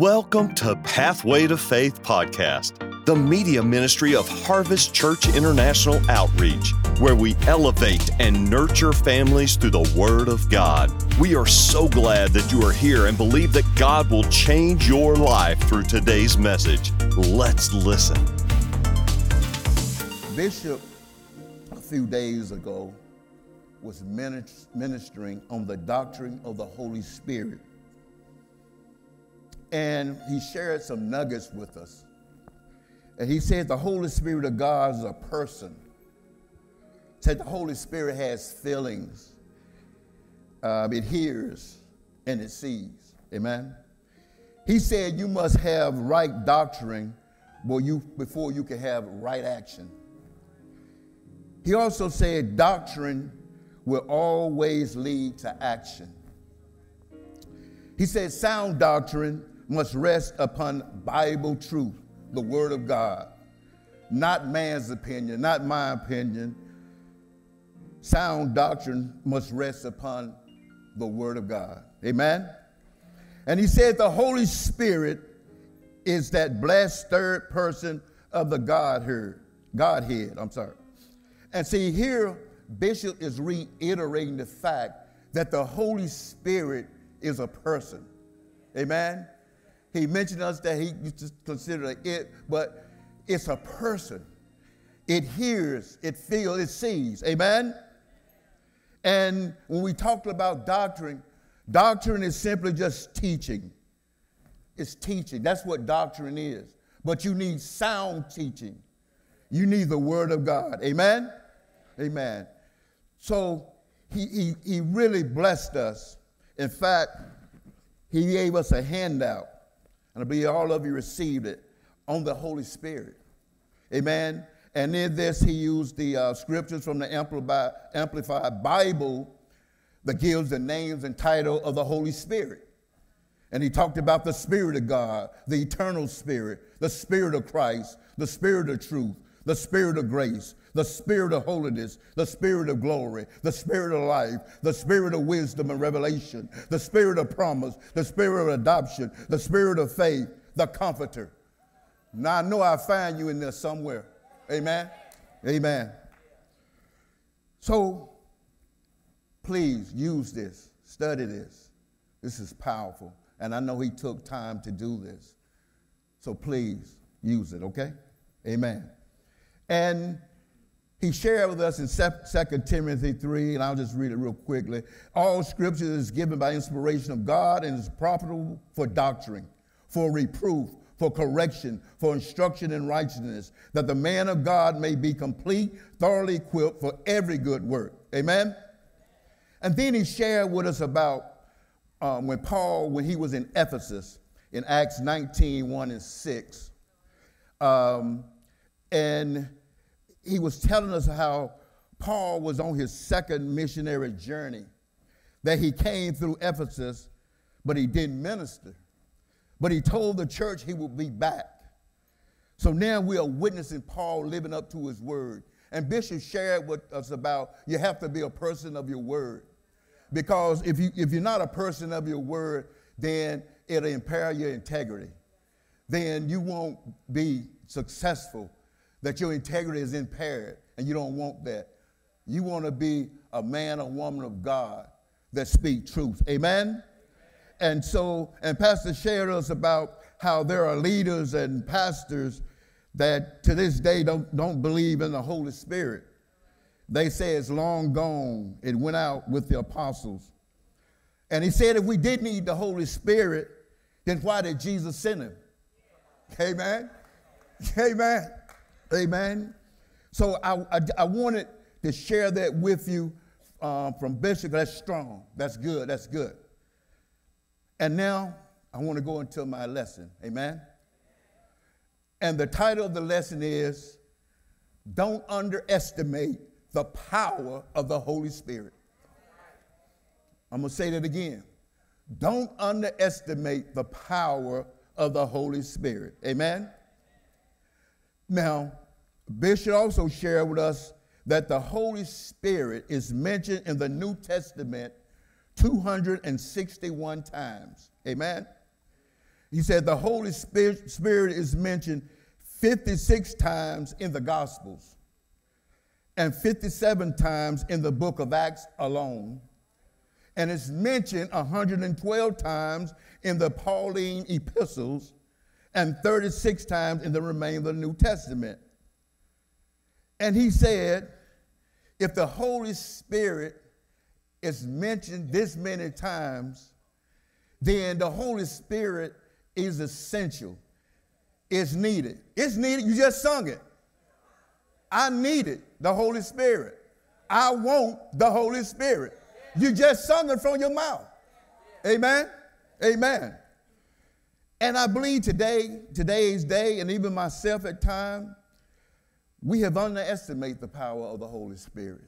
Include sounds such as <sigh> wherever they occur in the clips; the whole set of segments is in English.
Welcome to Pathway to Faith podcast, the media ministry of Harvest Church International Outreach, where we elevate and nurture families through the Word of God. We are so glad that you are here and believe that God will change your life through today's message. Let's listen. Bishop, a few days ago, was ministering on the doctrine of the Holy Spirit and he shared some nuggets with us. And he said the Holy Spirit of God is a person. He Said the Holy Spirit has feelings. Uh, it hears and it sees. Amen. He said you must have right doctrine before you, before you can have right action. He also said doctrine will always lead to action. He said sound doctrine must rest upon Bible truth, the Word of God, not man's opinion, not my opinion. Sound doctrine must rest upon the Word of God. Amen? And he said the Holy Spirit is that blessed third person of the Godhead. Godhead, I'm sorry. And see, here, Bishop is reiterating the fact that the Holy Spirit is a person. Amen? He mentioned us that he used to consider it, but it's a person. It hears, it feels, it sees. Amen? And when we talked about doctrine, doctrine is simply just teaching. It's teaching. That's what doctrine is. But you need sound teaching. You need the Word of God. Amen? Amen. So he, he, he really blessed us. In fact, he gave us a handout and I believe all of you received it on the Holy Spirit. Amen. And in this, he used the uh, scriptures from the Amplified, Amplified Bible that gives the names and title of the Holy Spirit. And he talked about the Spirit of God, the eternal Spirit, the Spirit of Christ, the Spirit of truth, the Spirit of grace, the Spirit of holiness, the Spirit of glory, the Spirit of life, the Spirit of wisdom and revelation, the Spirit of promise, the Spirit of adoption, the Spirit of faith, the Comforter. Now I know I find you in there somewhere. Amen. Amen. So please use this, study this. This is powerful. And I know he took time to do this. So please use it, okay? Amen. And he shared with us in 2 Timothy 3, and I'll just read it real quickly. All scripture is given by inspiration of God and is profitable for doctrine, for reproof, for correction, for instruction in righteousness, that the man of God may be complete, thoroughly equipped for every good work. Amen? And then he shared with us about um, when Paul, when he was in Ephesus in Acts 19 1 and 6. Um, and he was telling us how Paul was on his second missionary journey, that he came through Ephesus, but he didn't minister. But he told the church he would be back. So now we are witnessing Paul living up to his word. And Bishop shared with us about you have to be a person of your word. Because if, you, if you're not a person of your word, then it'll impair your integrity. Then you won't be successful that your integrity is impaired, and you don't want that. You want to be a man or woman of God that speak truth. Amen? And so, and Pastor shared us about how there are leaders and pastors that to this day don't, don't believe in the Holy Spirit. They say it's long gone. It went out with the apostles. And he said if we did need the Holy Spirit, then why did Jesus send him? Amen. Amen. Amen. So I, I, I wanted to share that with you uh, from Bishop. That's strong. That's good. That's good. And now I want to go into my lesson. Amen. And the title of the lesson is Don't Underestimate the Power of the Holy Spirit. I'm going to say that again. Don't underestimate the power of the Holy Spirit. Amen. Now, Bishop also shared with us that the Holy Spirit is mentioned in the New Testament 261 times. Amen? He said the Holy Spirit, is mentioned 56 times in the Gospels and 57 times in the book of Acts alone. And it's mentioned 112 times in the Pauline epistles and 36 times in the remainder of the New Testament. And he said, if the Holy Spirit is mentioned this many times, then the Holy Spirit is essential. It's needed. It's needed. You just sung it. I needed the Holy Spirit. I want the Holy Spirit. You just sung it from your mouth. Amen. Amen. And I believe today, today's day, and even myself at times, we have underestimated the power of the Holy Spirit,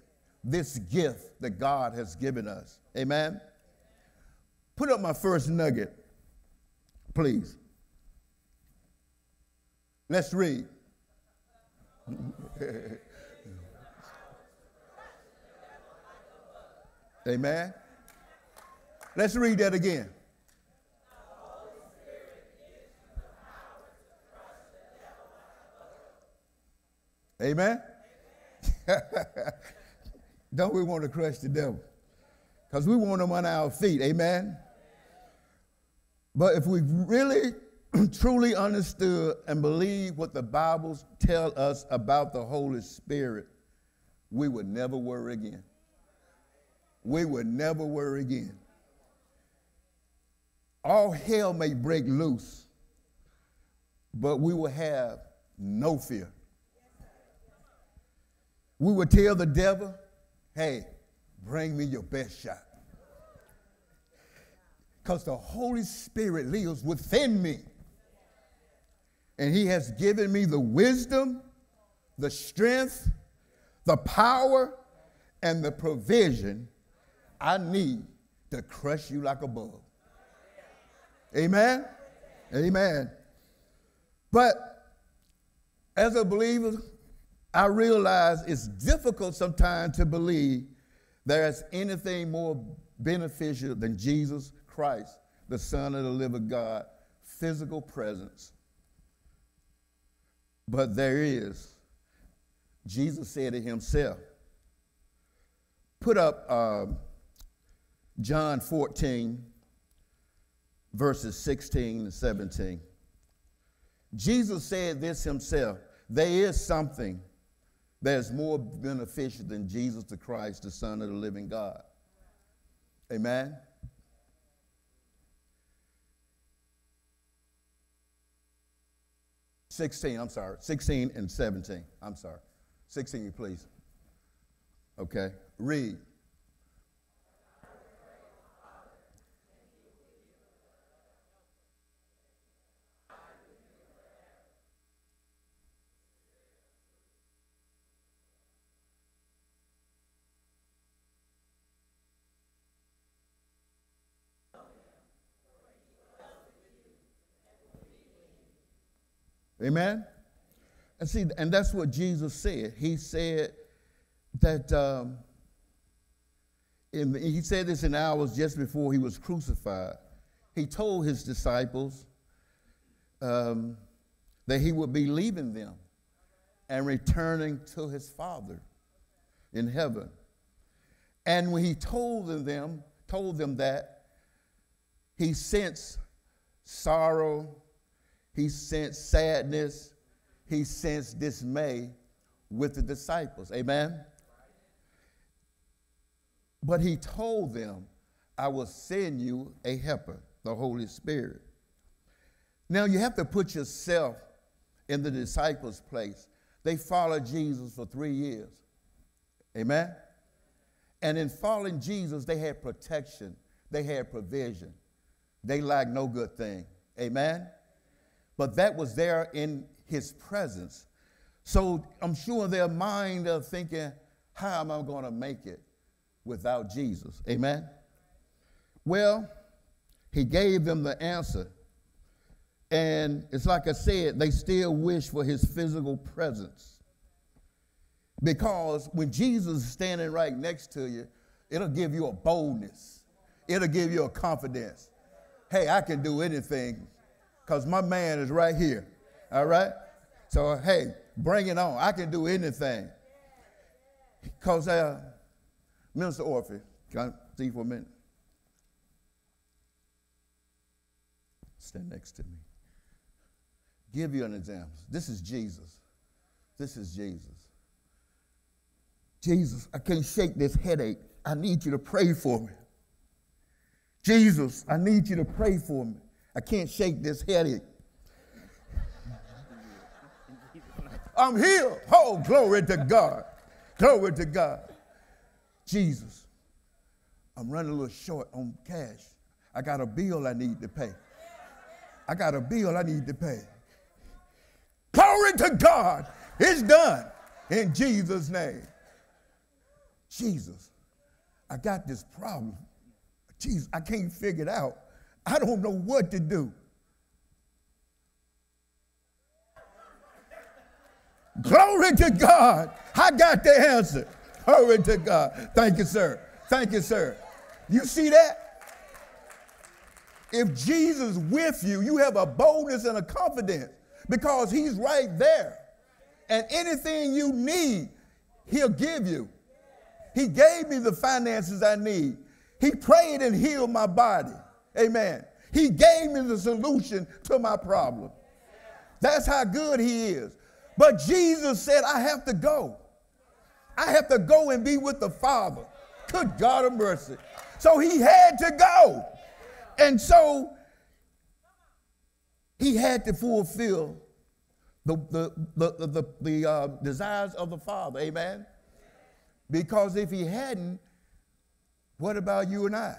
this gift that God has given us. Amen. Put up my first nugget, please. Let's read. <laughs> Amen. Let's read that again. Amen. <laughs> Don't we want to crush the devil? Because we want him on our feet. Amen. But if we really <clears throat> truly understood and believe what the Bibles tell us about the Holy Spirit, we would never worry again. We would never worry again. All hell may break loose, but we will have no fear. We would tell the devil, hey, bring me your best shot. Because the Holy Spirit lives within me. And He has given me the wisdom, the strength, the power, and the provision I need to crush you like a bug. Amen? Amen. But as a believer, I realize it's difficult sometimes to believe there's anything more beneficial than Jesus Christ, the Son of the living God, physical presence. But there is. Jesus said it himself. Put up uh, John 14, verses 16 and 17. Jesus said this himself there is something that is more beneficial than Jesus the Christ, the Son of the living God. Amen? Sixteen, I'm sorry, sixteen and seventeen. I'm sorry, sixteen, please. Okay, read. Amen? And see, and that's what Jesus said. He said that, um, in, he said this in hours just before he was crucified. He told his disciples um, that he would be leaving them and returning to his Father in heaven. And when he told them, told them that, he sensed sorrow he sensed sadness. He sensed dismay with the disciples. Amen? But he told them, I will send you a helper, the Holy Spirit. Now you have to put yourself in the disciples' place. They followed Jesus for three years. Amen? And in following Jesus, they had protection, they had provision. They lacked no good thing. Amen? But that was there in his presence. So I'm sure their mind are thinking, how am I going to make it without Jesus? Amen? Well, he gave them the answer. And it's like I said, they still wish for his physical presence. Because when Jesus is standing right next to you, it'll give you a boldness, it'll give you a confidence. Hey, I can do anything because my man is right here. All right? So, hey, bring it on. I can do anything. Because uh, Minister Orphy, can I see for a minute? Stand next to me. Give you an example. This is Jesus. This is Jesus. Jesus, I can't shake this headache. I need you to pray for me. Jesus, I need you to pray for me. I can't shake this headache. I'm healed. Oh, glory to God. Glory to God. Jesus, I'm running a little short on cash. I got a bill I need to pay. I got a bill I need to pay. Glory to God. It's done in Jesus' name. Jesus, I got this problem. Jesus, I can't figure it out. I don't know what to do. Glory to God. I got the answer. Glory to God. Thank you, sir. Thank you, sir. You see that? If Jesus with you, you have a boldness and a confidence because he's right there. And anything you need, he'll give you. He gave me the finances I need. He prayed and healed my body. Amen. He gave me the solution to my problem. That's how good he is. But Jesus said, I have to go. I have to go and be with the Father. Good God of mercy. So he had to go. And so he had to fulfill the, the, the, the, the uh, desires of the Father. Amen? Because if he hadn't, what about you and I?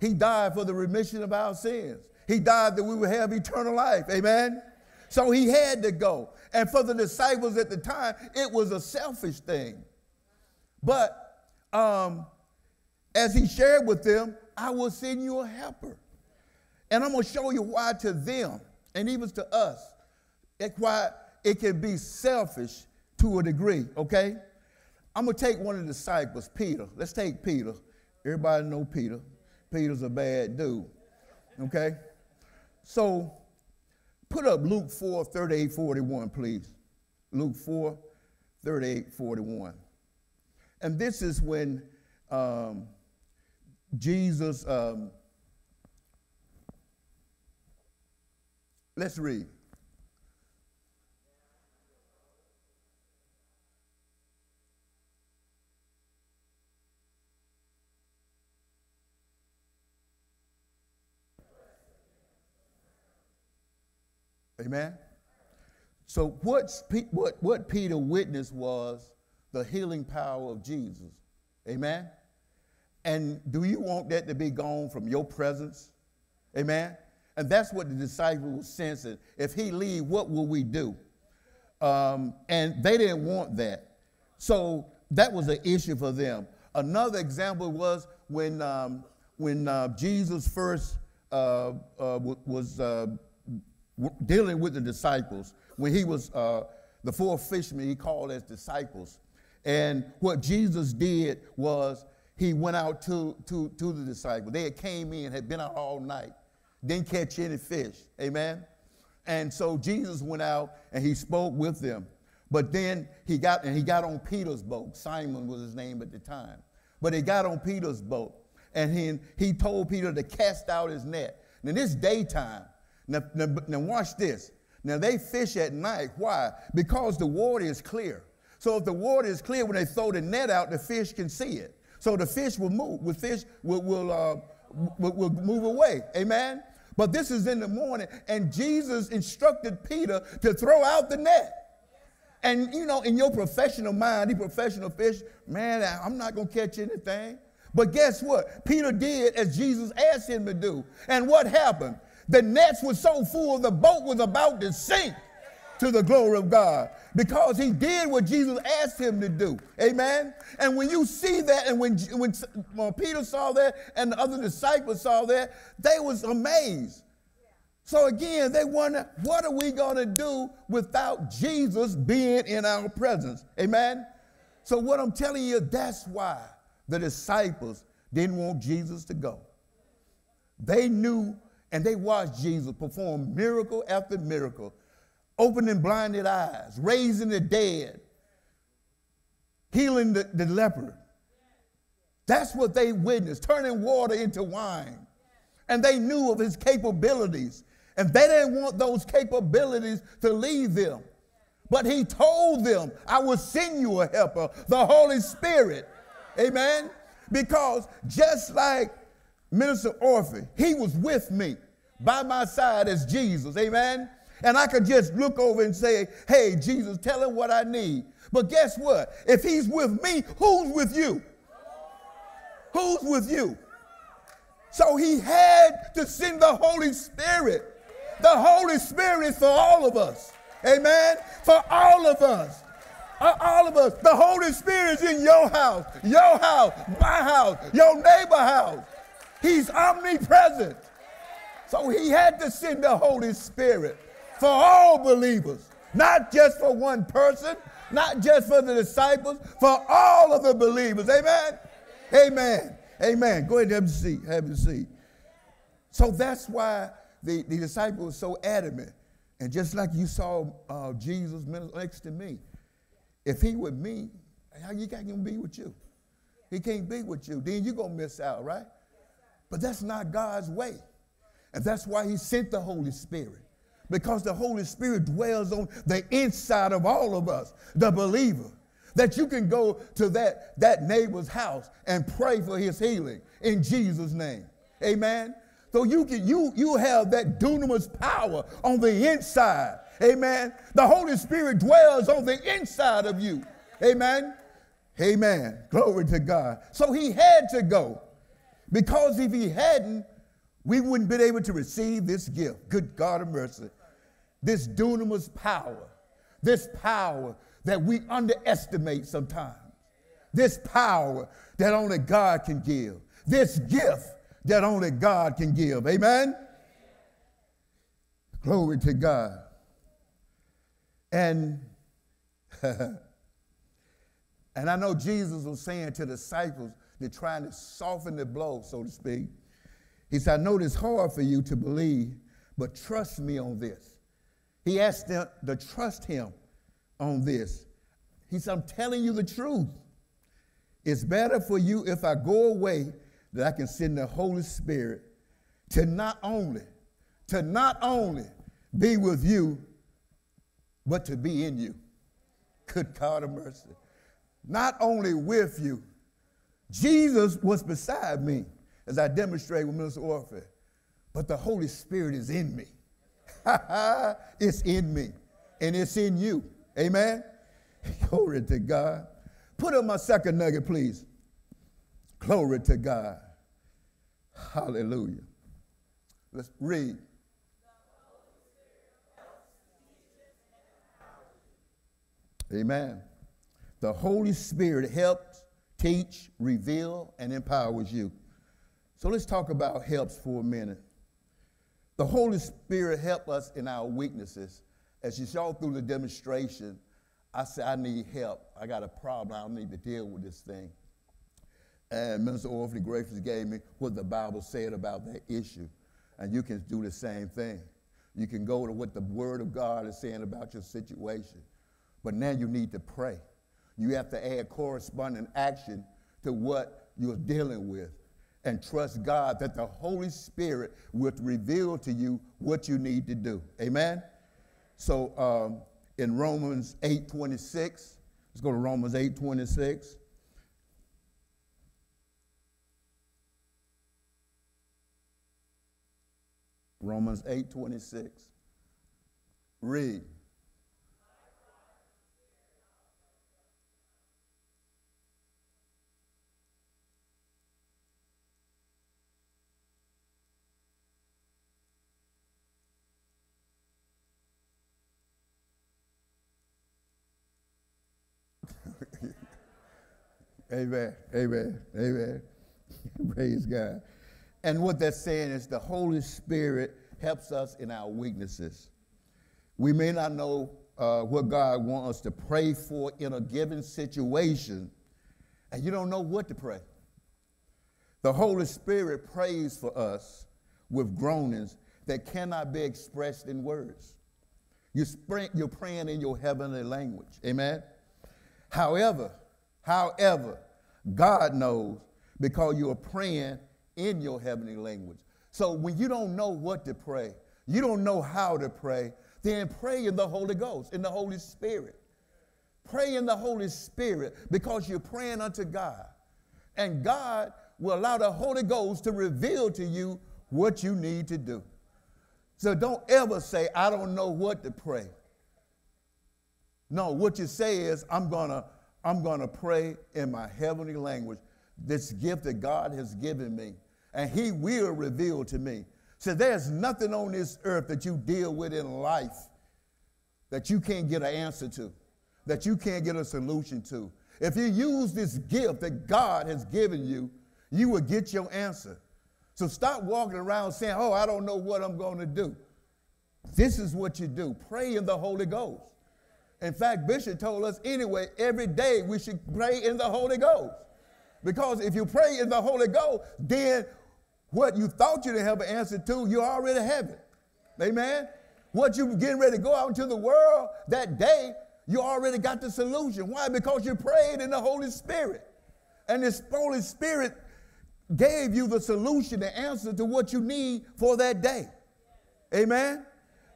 He died for the remission of our sins. He died that we would have eternal life. Amen? So he had to go. And for the disciples at the time, it was a selfish thing. But um, as he shared with them, I will send you a helper. And I'm going to show you why to them and even to us, it, why it can be selfish to a degree, okay? I'm going to take one of the disciples, Peter. Let's take Peter. Everybody know Peter. Peter's a bad dude, okay? So put up Luke 4, 38, 41, please. Luke 4, 38, 41. And this is when um, Jesus, um, let's read. Amen. So what's, what, what Peter witnessed was the healing power of Jesus. Amen. And do you want that to be gone from your presence? Amen. And that's what the disciples were sensing. If he leave, what will we do? Um, and they didn't want that. So that was an issue for them. Another example was when, um, when uh, Jesus first uh, uh, was uh, dealing with the disciples, when he was uh, the four fishermen, he called as disciples. And what Jesus did was he went out to, to, to the disciples. They had came in, had been out all night, didn't catch any fish. Amen. And so Jesus went out and he spoke with them. But then he got and he got on Peter's boat. Simon was his name at the time. But he got on Peter's boat and he, he told Peter to cast out his net. Now this daytime. Now, now, now watch this. Now they fish at night. Why? Because the water is clear. So if the water is clear, when they throw the net out, the fish can see it. So the fish will move. The fish will, will, uh, will, will move away. Amen? But this is in the morning, and Jesus instructed Peter to throw out the net. And you know, in your professional mind, the professional fish, man, I'm not gonna catch anything. But guess what? Peter did as Jesus asked him to do. And what happened? The nets were so full, the boat was about to sink to the glory of God because he did what Jesus asked him to do. Amen. And when you see that, and when, when, when uh, Peter saw that and the other disciples saw that, they was amazed. So again, they wonder, what are we going to do without Jesus being in our presence? Amen. So what I'm telling you, that's why the disciples didn't want Jesus to go. They knew And they watched Jesus perform miracle after miracle, opening blinded eyes, raising the dead, healing the, the leper. That's what they witnessed, turning water into wine. And they knew of his capabilities. And they didn't want those capabilities to leave them. But he told them, I will send you a helper, the Holy Spirit. Amen. Because just like Minister Orphy, he was with me by my side as Jesus. Amen. And I could just look over and say, Hey, Jesus, tell him what I need. But guess what? If he's with me, who's with you? Who's with you? So he had to send the Holy Spirit. The Holy Spirit is for all of us. Amen. For all of us. Uh, all of us. The Holy Spirit is in your house, your house, my house, your neighbor house. He's omnipresent. So he had to send the Holy Spirit for all believers, not just for one person, not just for the disciples, for all of the believers. Amen. Amen. Amen. Go ahead and have your seat. Have your seat. So that's why the, the disciples were so adamant. And just like you saw uh, Jesus next to me, if he with me, how you can't be with you? He can't be with you. Then you're going to miss out, right? But that's not God's way. And that's why he sent the Holy Spirit. Because the Holy Spirit dwells on the inside of all of us, the believer. That you can go to that, that neighbor's house and pray for his healing in Jesus' name. Amen. So you can you you have that dunamis power on the inside. Amen. The Holy Spirit dwells on the inside of you. Amen. Amen. Glory to God. So he had to go. Because if he hadn't, we wouldn't been able to receive this gift. Good God of mercy. This dunamis power. This power that we underestimate sometimes. This power that only God can give. This gift that only God can give. Amen? Glory to God. And <laughs> and I know Jesus was saying to the disciples, they're trying to soften the blow, so to speak. He said, I know it's hard for you to believe, but trust me on this. He asked them to trust him on this. He said, I'm telling you the truth. It's better for you if I go away that I can send the Holy Spirit to not only, to not only be with you, but to be in you. Good God of mercy. Not only with you. Jesus was beside me, as I demonstrated with Minister Orphy, but the Holy Spirit is in me. <laughs> it's in me, and it's in you. Amen? <laughs> Glory to God. Put up my second nugget, please. Glory to God. Hallelujah. Let's read. Amen. The Holy Spirit helps, teach, reveal, and empowers you. So let's talk about helps for a minute. The Holy Spirit helps us in our weaknesses. As you saw through the demonstration, I said, I need help. I got a problem. I need to deal with this thing. And Minister Orphy graciously gave me what the Bible said about that issue. And you can do the same thing. You can go to what the Word of God is saying about your situation. But now you need to pray. You have to add corresponding action to what you're dealing with and trust God that the Holy Spirit will reveal to you what you need to do. Amen? So um, in Romans 8 26, let's go to Romans 8 26. Romans 8 26. Read. <laughs> Amen. Amen. Amen. <laughs> Praise God. And what that's saying is the Holy Spirit helps us in our weaknesses. We may not know uh, what God wants us to pray for in a given situation, and you don't know what to pray. The Holy Spirit prays for us with groanings that cannot be expressed in words. You're, you're praying in your heavenly language. Amen? However, however, God knows because you are praying in your heavenly language. So when you don't know what to pray, you don't know how to pray, then pray in the Holy Ghost, in the Holy Spirit. Pray in the Holy Spirit because you're praying unto God. And God will allow the Holy Ghost to reveal to you what you need to do. So don't ever say, I don't know what to pray. No, what you say is, I'm gonna, I'm gonna pray in my heavenly language, this gift that God has given me, and He will reveal to me. So there's nothing on this earth that you deal with in life that you can't get an answer to, that you can't get a solution to. If you use this gift that God has given you, you will get your answer. So stop walking around saying, Oh, I don't know what I'm going to do. This is what you do pray in the Holy Ghost. In fact, Bishop told us anyway, every day we should pray in the Holy Ghost. Because if you pray in the Holy Ghost, then what you thought you didn't have an answer to, you already have it. Amen? What you getting ready to go out into the world that day, you already got the solution. Why? Because you prayed in the Holy Spirit. And this Holy Spirit gave you the solution, the answer to what you need for that day. Amen?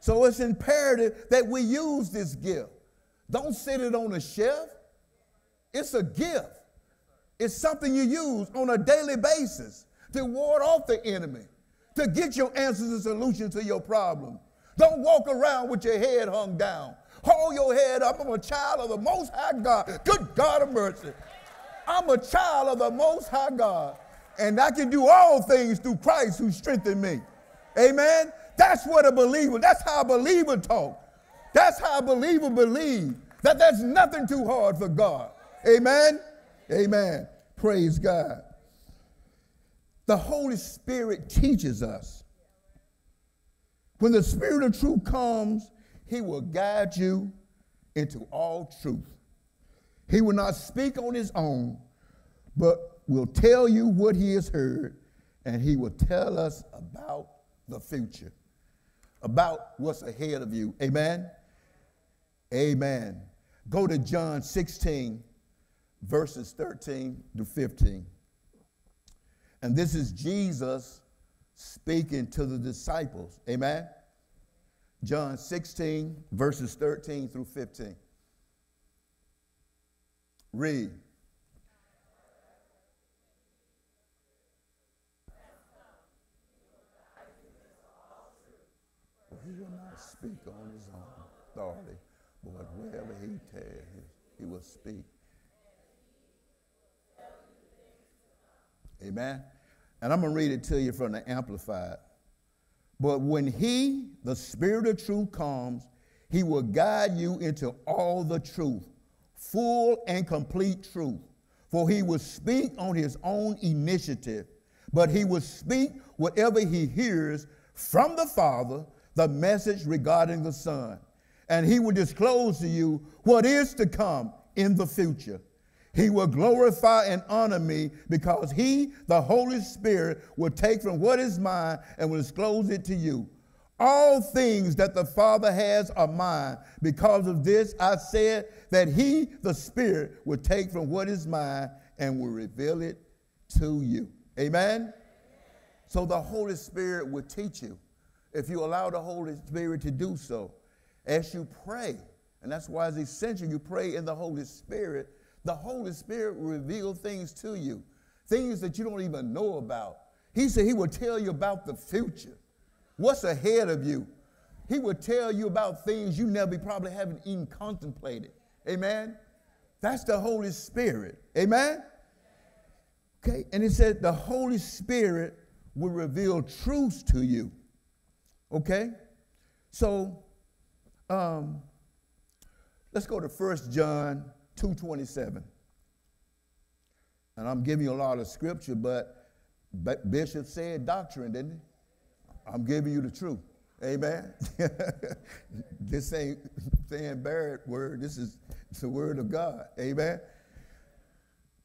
So it's imperative that we use this gift. Don't sit it on a shelf. It's a gift. It's something you use on a daily basis to ward off the enemy, to get your answers and solutions to your problem. Don't walk around with your head hung down. Hold your head up. I'm a child of the Most High God. Good God of mercy. I'm a child of the Most High God and I can do all things through Christ who strengthened me. Amen. That's what a believer, that's how a believer talk. That's how a believer believe that there's nothing too hard for God. Amen. Amen. Praise God. The Holy Spirit teaches us. When the Spirit of truth comes, he will guide you into all truth. He will not speak on his own, but will tell you what he has heard, and he will tell us about the future, about what's ahead of you. Amen? Amen. Go to John 16, verses 13 to 15. And this is Jesus speaking to the disciples. Amen? John 16, verses 13 through 15. Read. he will not speak on his own authority, wherever he tells, he will speak. Amen. And I'm going to read it to you from the Amplified. But when he, the Spirit of truth, comes, he will guide you into all the truth, full and complete truth. For he will speak on his own initiative, but he will speak whatever he hears from the Father the message regarding the Son, and he will disclose to you what is to come in the future. He will glorify and honor me because he, the Holy Spirit, will take from what is mine and will disclose it to you. All things that the Father has are mine. Because of this, I said that he, the Spirit, will take from what is mine and will reveal it to you. Amen? So the Holy Spirit will teach you if you allow the Holy Spirit to do so. As you pray, and that's why it's essential you pray in the Holy Spirit, the Holy Spirit will reveal things to you, things that you don't even know about. He said he will tell you about the future, what's ahead of you. He will tell you about things you never probably haven't even contemplated. Amen? That's the Holy Spirit. Amen? Okay, and he said the Holy Spirit will reveal truths to you. Okay? So um, let's go to 1 John 2.27. And I'm giving you a lot of scripture, but Bishop said doctrine, didn't he? I'm giving you the truth. Amen. <laughs> this ain't saying buried word. This is the word of God. Amen.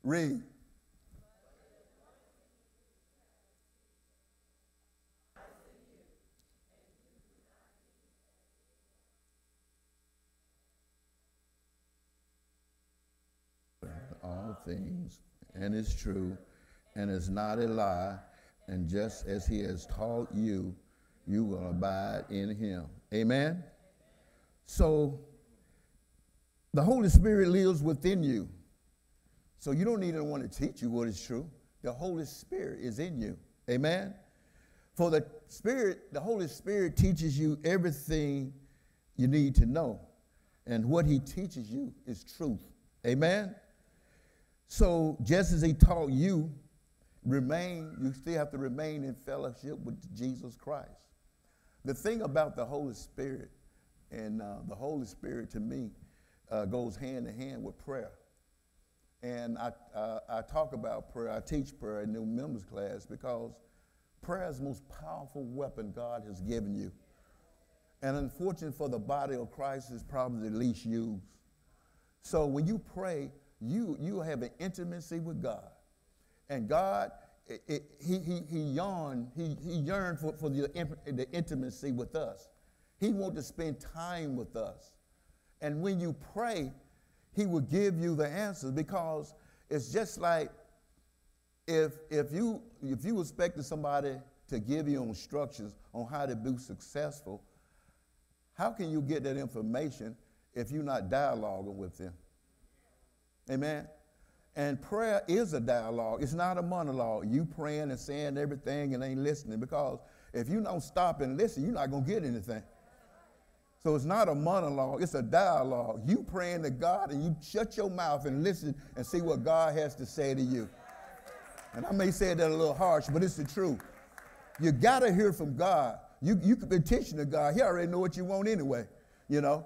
Read. all things and is true and is not a lie. And just as he has taught you, you will abide in him. Amen? So, the Holy Spirit lives within you. So, you don't need anyone to teach you what is true. The Holy Spirit is in you. Amen? For the Spirit, the Holy Spirit teaches you everything you need to know. And what he teaches you is truth. Amen? So just as he taught you, remain, you still have to remain in fellowship with Jesus Christ. The thing about the Holy Spirit, and uh, the Holy Spirit to me uh, goes hand in hand with prayer. And I, uh, I talk about prayer, I teach prayer in new members class because prayer is the most powerful weapon God has given you. And unfortunately for the body of Christ, it's probably the least used. So when you pray, you, you have an intimacy with God. And God, it, it, he, he, he yearned, he, he yearned for, for the, the intimacy with us. He wants to spend time with us. And when you pray, he will give you the answers because it's just like if, if, you, if you expected somebody to give you instructions on how to be successful, how can you get that information if you're not dialoguing with them? Amen. And prayer is a dialogue. It's not a monologue. You praying and saying everything and ain't listening because if you don't stop and listen, you're not going to get anything. So it's not a monologue, it's a dialogue. You praying to God and you shut your mouth and listen and see what God has to say to you. And I may say that a little harsh, but it's the truth. You got to hear from God. You, you can petition to God. He already know what you want anyway, you know,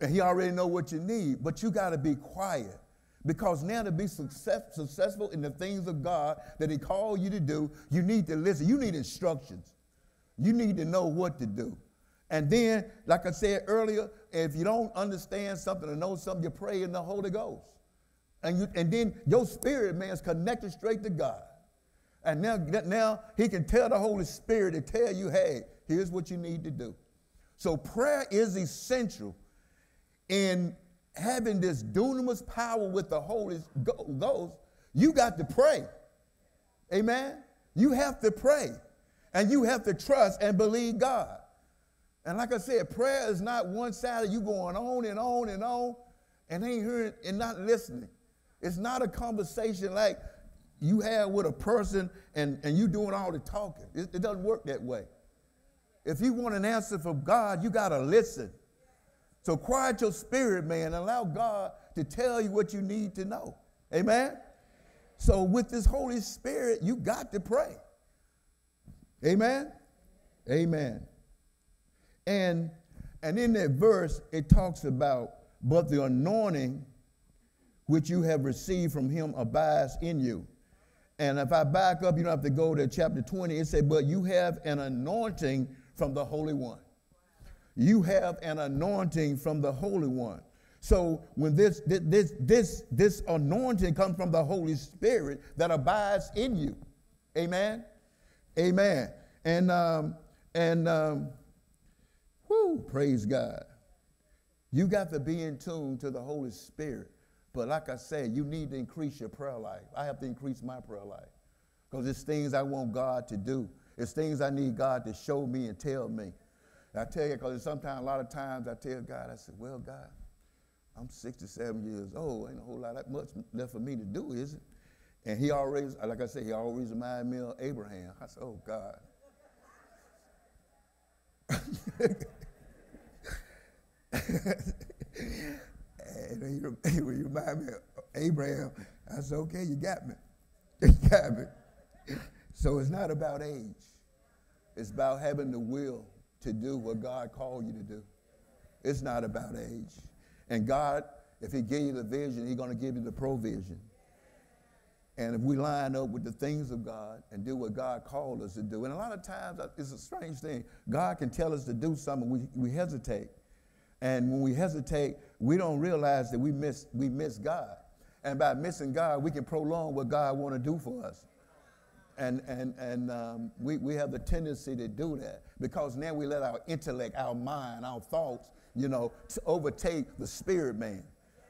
and he already know what you need, but you got to be quiet. Because now to be success, successful in the things of God that He called you to do, you need to listen. You need instructions. You need to know what to do. And then, like I said earlier, if you don't understand something or know something, you pray in the Holy Ghost. And, you, and then your spirit, man, is connected straight to God. And now, now he can tell the Holy Spirit to tell you, hey, here's what you need to do. So prayer is essential in having this dunamis power with the Holy Ghost, you got to pray. Amen? You have to pray. And you have to trust and believe God. And like I said, prayer is not one sided, you going on and on and on and ain't hearing and not listening. It's not a conversation like you have with a person and, and you doing all the talking. It, it doesn't work that way. If you want an answer from God, you got to listen. So quiet your spirit, man, and allow God to tell you what you need to know. Amen? So with this Holy Spirit, you got to pray. Amen? Amen. And and in that verse, it talks about, but the anointing which you have received from him abides in you. And if I back up, you don't have to go to chapter 20. It said, but you have an anointing from the Holy One you have an anointing from the Holy One. So when this this this this anointing comes from the Holy Spirit that abides in you, Amen, Amen, and um, and um, whoo, praise God. You got to be in tune to the Holy Spirit. But like I said, you need to increase your prayer life. I have to increase my prayer life because it's things I want God to do. It's things I need God to show me and tell me. I tell you, because sometimes, a lot of times, I tell God, I said, well, God, I'm 67 years old. Ain't a whole lot that much left for me to do, is it? And he always, like I said, he always reminded me of Abraham. I said, oh, God. <laughs> and he, he reminded me of Abraham. I said, okay, you got me. <laughs> You got me. So it's not about age. It's about having the will to do what God called you to do. It's not about age. And God, if He gave you the vision, He's going to give you the provision. And if we line up with the things of God and do what God called us to do, and a lot of times it's a strange thing. God can tell us to do something, we, we hesitate. And when we hesitate, we don't realize that we miss, we miss God. And by missing God, we can prolong what God want to do for us. And, and, and um, we, we have the tendency to do that because now we let our intellect, our mind, our thoughts, you know, overtake the spirit man.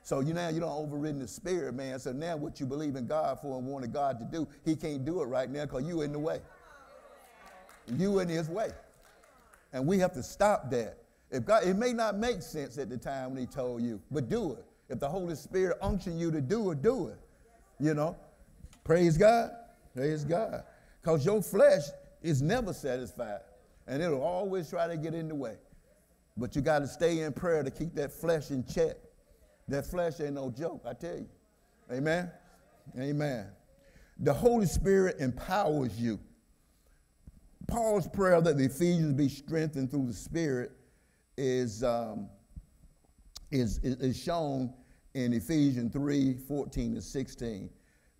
So you now you don't overridden the spirit, man. So now what you believe in God for and wanted God to do, he can't do it right now because you in the way. You in his way. And we have to stop that. If God, it may not make sense at the time when he told you, but do it. If the Holy Spirit unction you to do it, do it. You know? Praise God. Praise God. Because your flesh is never satisfied. And it'll always try to get in the way. But you got to stay in prayer to keep that flesh in check. That flesh ain't no joke, I tell you. Amen? Amen. The Holy Spirit empowers you. Paul's prayer that the Ephesians be strengthened through the Spirit is, um, is, is shown in Ephesians 3 14 and 16,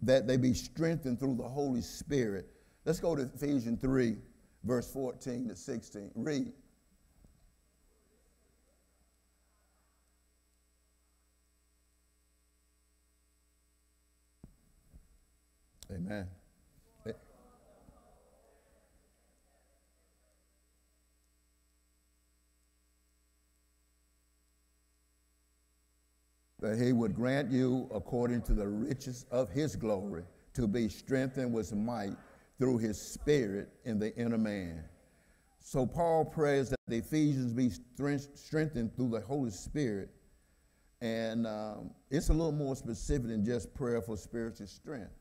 that they be strengthened through the Holy Spirit. Let's go to Ephesians 3, verse 14 to 16. Read. Amen. That he would grant you, according to the riches of his glory, to be strengthened with might through his spirit in the inner man. So Paul prays that the Ephesians be strengthened through the Holy Spirit. And um, it's a little more specific than just prayer for spiritual strength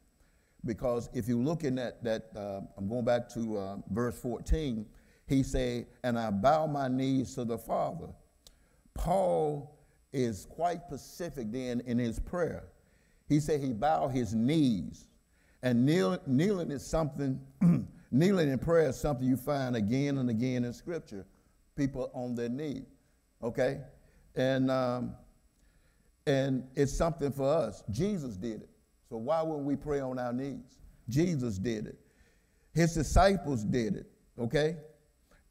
because if you look in that, that uh, I'm going back to uh, verse 14, he say, and I bow my knees to the Father. Paul is quite specific then in his prayer. He said he bowed his knees. And kneel, kneeling is something, <clears throat> kneeling in prayer is something you find again and again in Scripture. People on their knees, okay? And, um, and it's something for us. Jesus did it. So why wouldn't we pray on our knees? Jesus did it. His disciples did it, okay?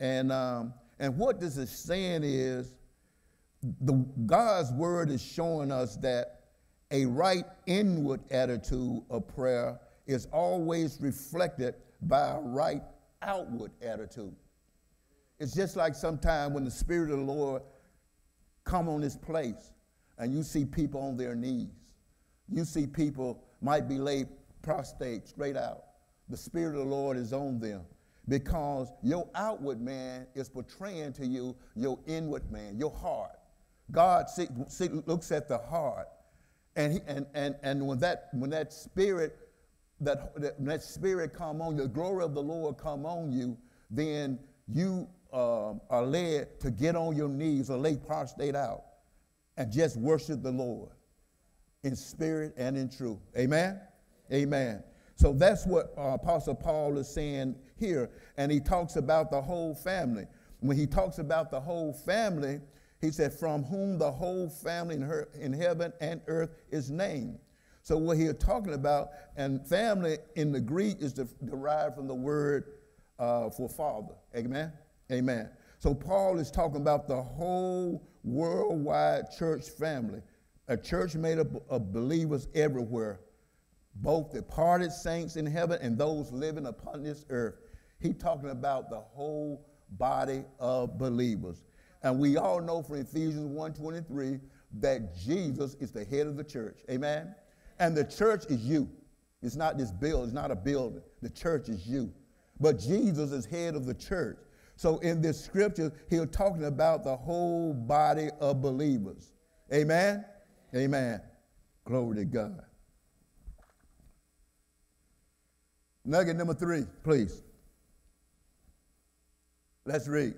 And, um, and what this is saying is the, God's word is showing us that a right inward attitude of prayer is always reflected by a right outward attitude. It's just like sometimes when the Spirit of the Lord come on this place and you see people on their knees. You see people might be laid prostrate straight out. The Spirit of the Lord is on them because your outward man is portraying to you your inward man, your heart. God see, see, looks at the heart. And, he, and, and, and when, that, when that spirit that, that, that spirit come on you, the glory of the Lord come on you, then you uh, are led to get on your knees or lay prostrate out and just worship the Lord in spirit and in truth. Amen? Amen. So that's what uh, Apostle Paul is saying here. And he talks about the whole family. When he talks about the whole family, he said, From whom the whole family in, her, in heaven and earth is named. So, what he's talking about, and family in the Greek is derived from the word uh, for father. Amen? Amen. So, Paul is talking about the whole worldwide church family a church made up of believers everywhere, both departed saints in heaven and those living upon this earth. He's talking about the whole body of believers. And we all know from Ephesians 1:23 that Jesus is the head of the church. Amen. And the church is you. It's not this building, it's not a building. The church is you. But Jesus is head of the church. So in this scripture, he's talking about the whole body of believers. Amen. Amen. Glory to God. Nugget number three, please. Let's read.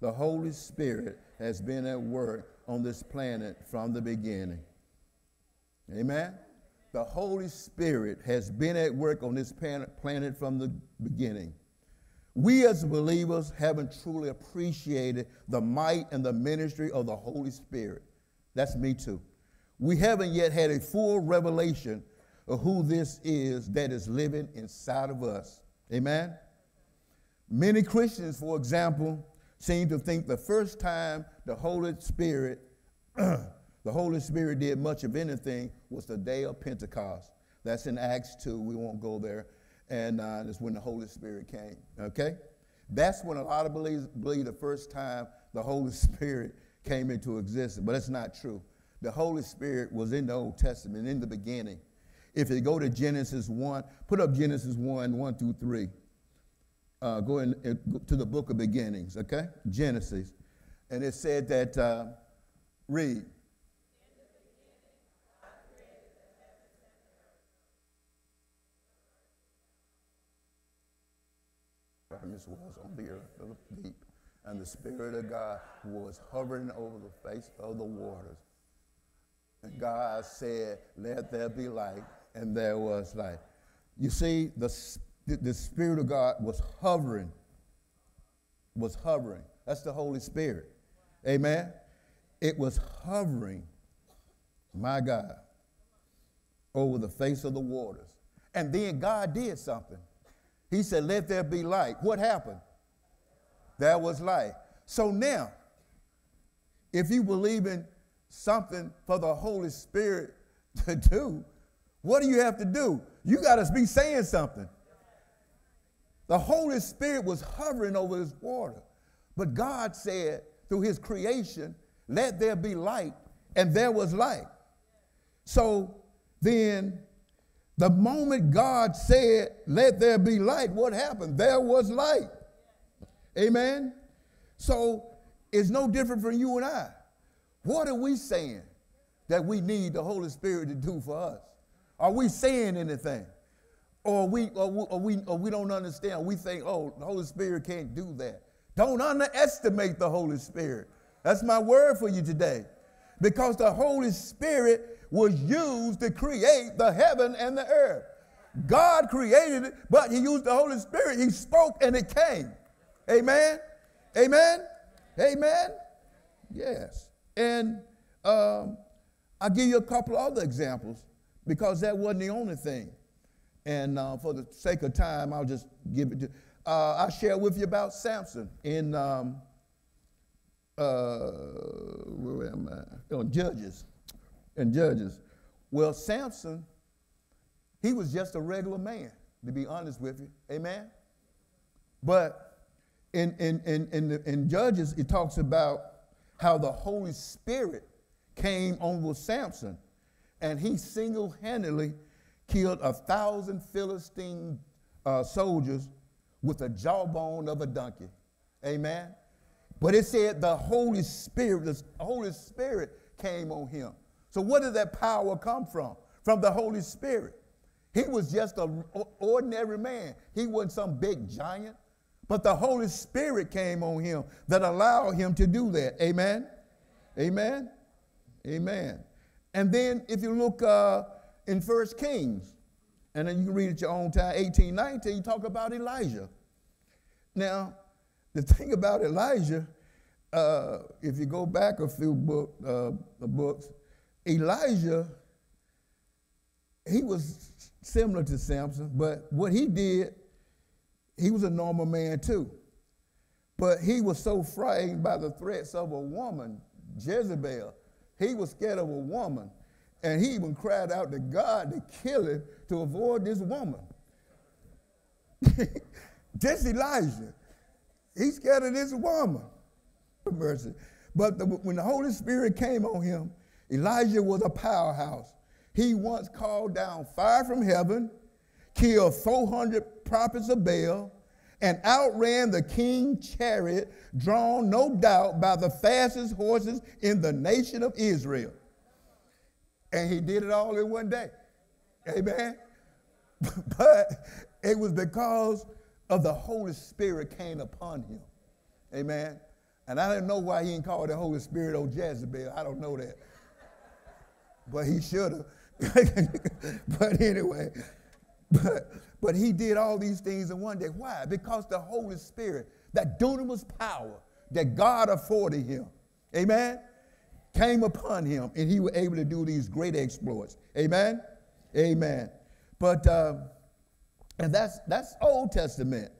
The Holy Spirit has been at work on this planet from the beginning. Amen. The Holy Spirit has been at work on this planet from the beginning. We as believers haven't truly appreciated the might and the ministry of the Holy Spirit. That's me too we haven't yet had a full revelation of who this is that is living inside of us. Amen? Many Christians, for example, seem to think the first time the Holy Spirit, <clears throat> the Holy Spirit did much of anything was the day of Pentecost. That's in Acts 2. We won't go there. And uh, that's when the Holy Spirit came. Okay? That's when a lot of believers believe the first time the Holy <laughs> Spirit came into existence. But that's not true. The Holy Spirit was in the Old Testament in the beginning. If you go to Genesis 1, put up Genesis 1, 1 through 3. Uh, go, in, uh, to the book of beginnings, okay? Genesis. And it said that, uh, read. darkness was on the earth of the deep, and the Spirit of God was hovering over the face of the waters. And God said, Let there be light, and there was light. You see, the, the Spirit of God was hovering, was hovering. That's the Holy Spirit. Amen? It was hovering, my God, over the face of the waters. And then God did something. He said, Let there be light. What happened? There was light. So now, if you believe in something for the Holy Spirit <laughs> to do, what do you have to do? You got to be saying something. The Holy Spirit was hovering over this water. But God said through his creation, let there be light, and there was light. So then the moment God said, Let there be light, what happened? There was light. Amen? So it's no different from you and I. What are we saying that we need the Holy Spirit to do for us? Are we saying anything? Or we, or we, or we, or we don't understand. We think, oh, the Holy Spirit can't do that. Don't underestimate the Holy Spirit. That's my word for you today. Because the Holy Spirit was used to create the heaven and the earth. God created it, but He used the Holy Spirit. He spoke and it came. Amen? Amen? Amen? Yes. And um, I'll give you a couple other examples because that wasn't the only thing. And uh, for the sake of time, I'll just give it to uh, I'll share with you about Samson in um, uh, where am I? On Judges and Judges. Well, Samson, he was just a regular man, to be honest with you. Amen? But in, in, in, in, the, in Judges, it talks about how the Holy Spirit came on with Samson, and he single handedly killed a thousand Philistine uh, soldiers with a jawbone of a donkey. Amen? But it said the Holy Spirit, the Holy Spirit came on him. So, where did that power come from? From the Holy Spirit. He was just an ordinary man. He wasn't some big giant, but the Holy Spirit came on him that allowed him to do that. Amen? Amen? Amen. And then, if you look uh, in First Kings, and then you can read at your own time, 18, 19, you talk about Elijah. Now, the <laughs> thing about Elijah, uh, if you go back a few book, uh, books, Elijah, he was similar to Samson, but what he did, he was a normal man too. But he was so frightened by the threats of a woman, Jezebel. He was scared of a woman. And he even cried out to God to kill him to avoid this woman. <laughs> this Elijah. He's scared of this woman. Mercy. But the, when the Holy Spirit came on him, Elijah was a powerhouse. He once called down fire from heaven, killed 400 prophets of Baal, and outran the king's chariot, drawn no doubt by the fastest horses in the nation of Israel. And he did it all in one day. Amen. <laughs> but it was because of the Holy Spirit came upon him. Amen. And I don't know why he didn't call the Holy Spirit old Jezebel. I don't know that but he should have. <laughs> but anyway, but, but he did all these things in one day. Why? Because the Holy Spirit, that dunamis power that God afforded him, amen, came upon him and he was able to do these great exploits. Amen? Amen. But, uh, and that's, that's Old Testament.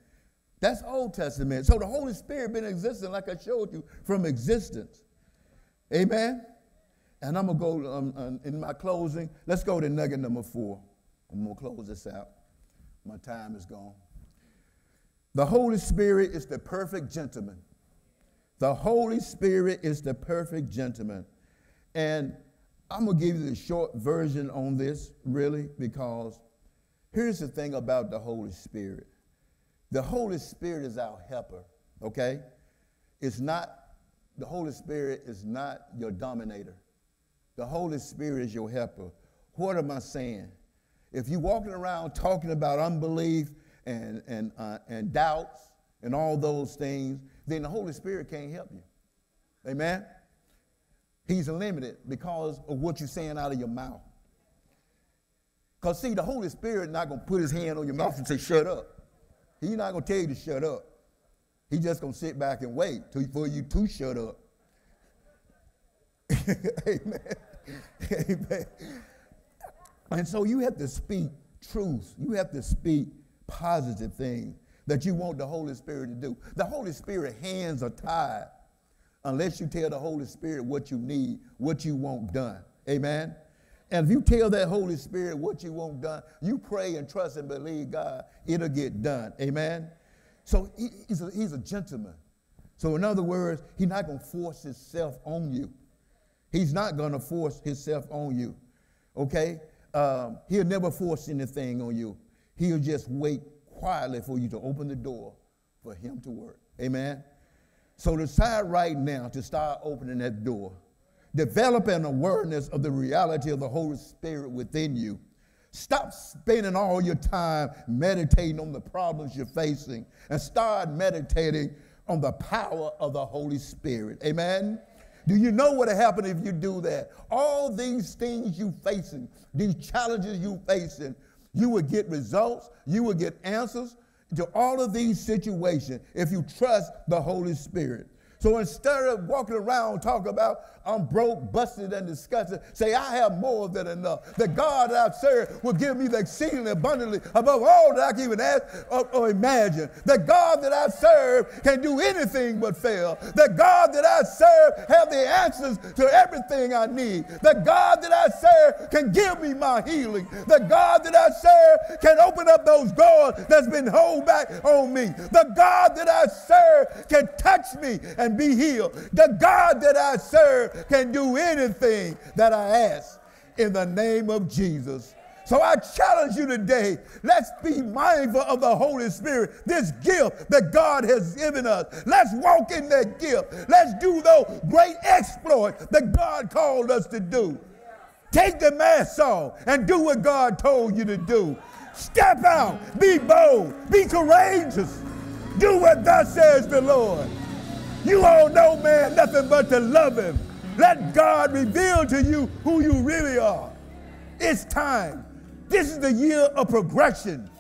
That's Old Testament. So the Holy Spirit been existing, like I showed you, from existence. Amen? And I'm to go um, um, in my closing. Let's go to nugget number four. I'm to close this out. My time is gone. The Holy Spirit is the perfect gentleman. The Holy Spirit is the perfect gentleman. And I'm going to give you the short version on this, really, because here's the thing about the Holy Spirit the Holy Spirit is our helper, okay? It's not, the Holy Spirit is not your dominator. The Holy Spirit is your helper. What am I saying? If you're walking around talking about unbelief and, and, uh, and doubts and all those things, then the Holy Spirit can't help you. Amen? He's limited because of what you're saying out of your mouth. Because, see, the Holy Spirit not going to put his hand on your mouth and say, shut up. He's not going to tell you to shut up. He's just going to sit back and wait for you to shut up. <laughs> Amen. Amen. And so you have to speak truth. You have to speak positive things that you want the Holy Spirit to do. The Holy Spirit hands are tied unless you tell the Holy Spirit what you need, what you want done. Amen. And if you tell that Holy Spirit what you want done, you pray and trust and believe God, it'll get done. Amen. So he, he's, a, he's a gentleman. So, in other words, he's not going to force himself on you. He's not going to force himself on you. Okay? Um, he'll never force anything on you. He'll just wait quietly for you to open the door for him to work. Amen? So decide right now to start opening that door. Develop an awareness of the reality of the Holy Spirit within you. Stop spending all your time meditating on the problems you're facing and start meditating on the power of the Holy Spirit. Amen? Do you know what will happen if you do that? All these things you're facing, these challenges you're facing, you will get results, you will get answers to all of these situations if you trust the Holy Spirit. So instead of walking around talking about I'm broke, busted, and disgusted, say I have more than enough. The God that I serve will give me the exceedingly abundantly above all that I can even ask or, or imagine. The God that I serve can do anything but fail. The God that I serve have the answers to everything I need. The God that I serve can give me my healing. The God that I serve can open up those doors that's been held back on me. The God that I serve can touch me and and be healed. The God that I serve can do anything that I ask in the name of Jesus. So I challenge you today, let's be mindful of the Holy Spirit, this gift that God has given us. Let's walk in that gift. Let's do those great exploits that God called us to do. Take the mask off and do what God told you to do. Step out, be bold, be courageous. Do what thus says the Lord. You owe no man nothing but to love him. Let God reveal to you who you really are. It's time. This is the year of progression.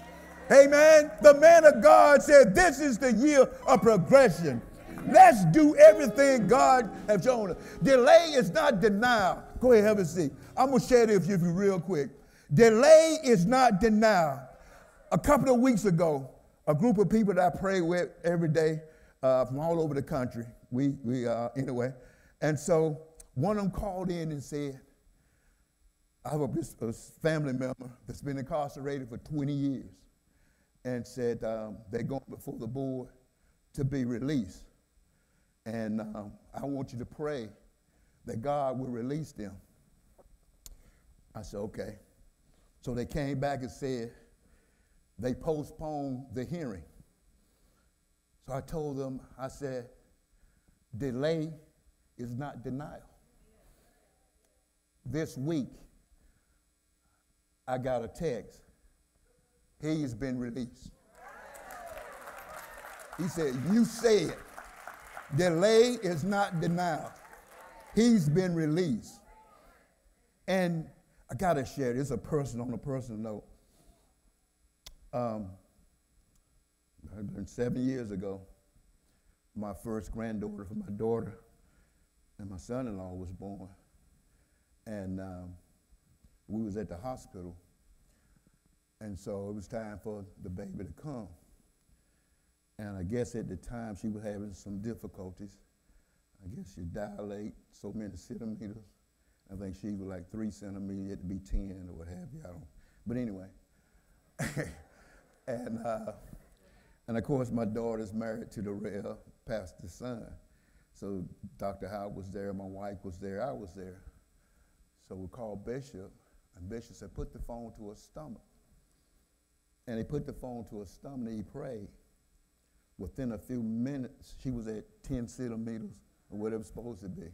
Amen. The man of God said, This is the year of progression. Let's do everything God has shown us. Delay is not denial. Go ahead, have a seat. I'm going to share this with you real quick. Delay is not denial. A couple of weeks ago, a group of people that I pray with every day, uh, from all over the country. We, we uh, anyway. And so one of them called in and said, I have a, a family member that's been incarcerated for 20 years and said um, they're going before the board to be released. And um, I want you to pray that God will release them. I said, okay. So they came back and said they postponed the hearing. So I told them, I said, delay is not denial. This week, I got a text. He's been released. He said, You said delay is not denial. He's been released. And I got to share this, a person on a personal note. Um, seven years ago, my first granddaughter for my daughter and my son-in-law was born. And um, we was at the hospital. And so it was time for the baby to come. And I guess at the time she was having some difficulties. I guess she dilate so many centimeters. I think she was like three centimeters, had to be 10 or what have you. I don't. But anyway. <laughs> and uh, and of course, my daughter's married to the real pastor's son. So Dr. Howard was there, my wife was there, I was there. So we called Bishop, and Bishop said, put the phone to her stomach. And he put the phone to her stomach and he prayed. Within a few minutes, she was at 10 centimeters or whatever it's supposed to be.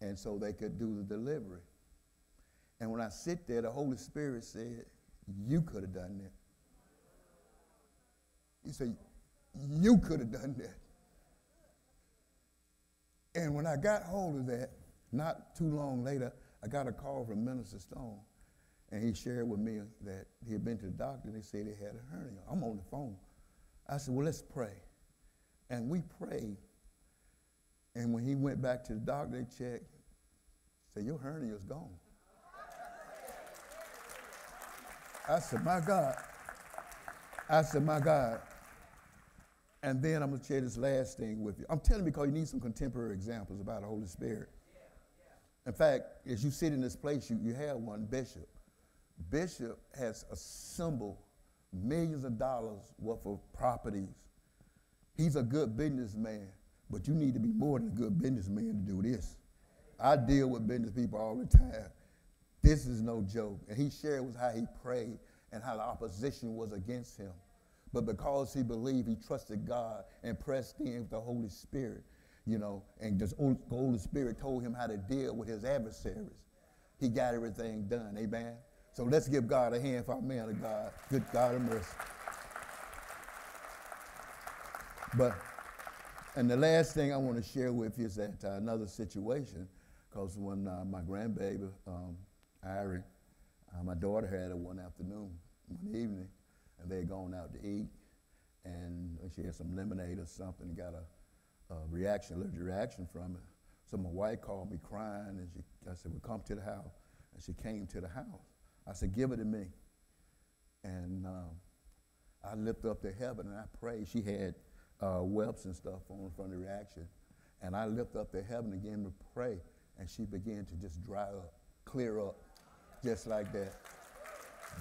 And so they could do the delivery. And when I sit there, the Holy Spirit said, You could have done that. He said, You could have done that. And when I got hold of that, not too long later, I got a call from Minister Stone. And he shared with me that he had been to the doctor and they said he had a hernia. I'm on the phone. I said, Well, let's pray. And we prayed. And when he went back to the doctor, they checked, said, Your hernia is gone. I said, My God. I said, My God. And then I'm going to share this last thing with you. I'm telling you because you need some contemporary examples about the Holy Spirit. In fact, as you sit in this place, you, you have one, Bishop. Bishop has assembled millions of dollars worth of properties. He's a good businessman, but you need to be more than a good businessman to do this. I deal with business people all the time. This is no joke. And he shared with how he prayed and how the opposition was against him. But because he believed, he trusted God and pressed in with the Holy Spirit, you know, and just the Holy Spirit told him how to deal with his adversaries. He got everything done. Amen. So let's give God a hand for our man of God. Good God of mercy. But, and the last thing I want to share with you is that uh, another situation, because when uh, my grandbaby, um, Irie, uh, my daughter had it one afternoon, one evening, and they had gone out to eat, and she had some lemonade or something, and got a, a reaction, allergic reaction from it. So my wife called me crying, and she, I said, well, come to the house. And she came to the house. I said, give it to me. And um, I lifted up to heaven and I prayed. She had uh, whelps and stuff on from the reaction. And I lifted up to heaven again to pray, and she began to just dry up, clear up, just like that.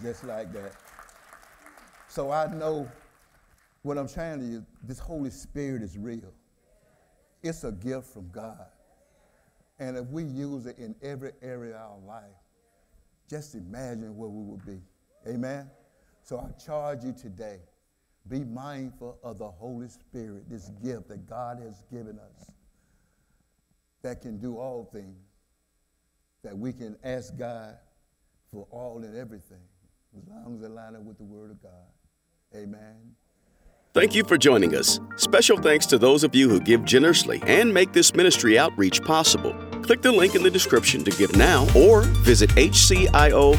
Just like that. So I know what I'm trying to you, this Holy Spirit is real. It's a gift from God. And if we use it in every area of our life, just imagine where we would be. Amen? So I charge you today be mindful of the Holy Spirit, this gift that God has given us that can do all things, that we can ask God for all and everything, as long as it lines up with the Word of God. Amen. Thank you for joining us. Special thanks to those of you who give generously and make this ministry outreach possible. Click the link in the description to give now or visit hcio.org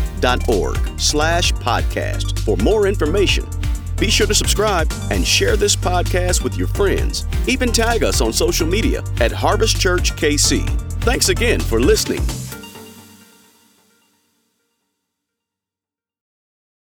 slash podcast for more information. Be sure to subscribe and share this podcast with your friends. Even tag us on social media at Harvest Church KC. Thanks again for listening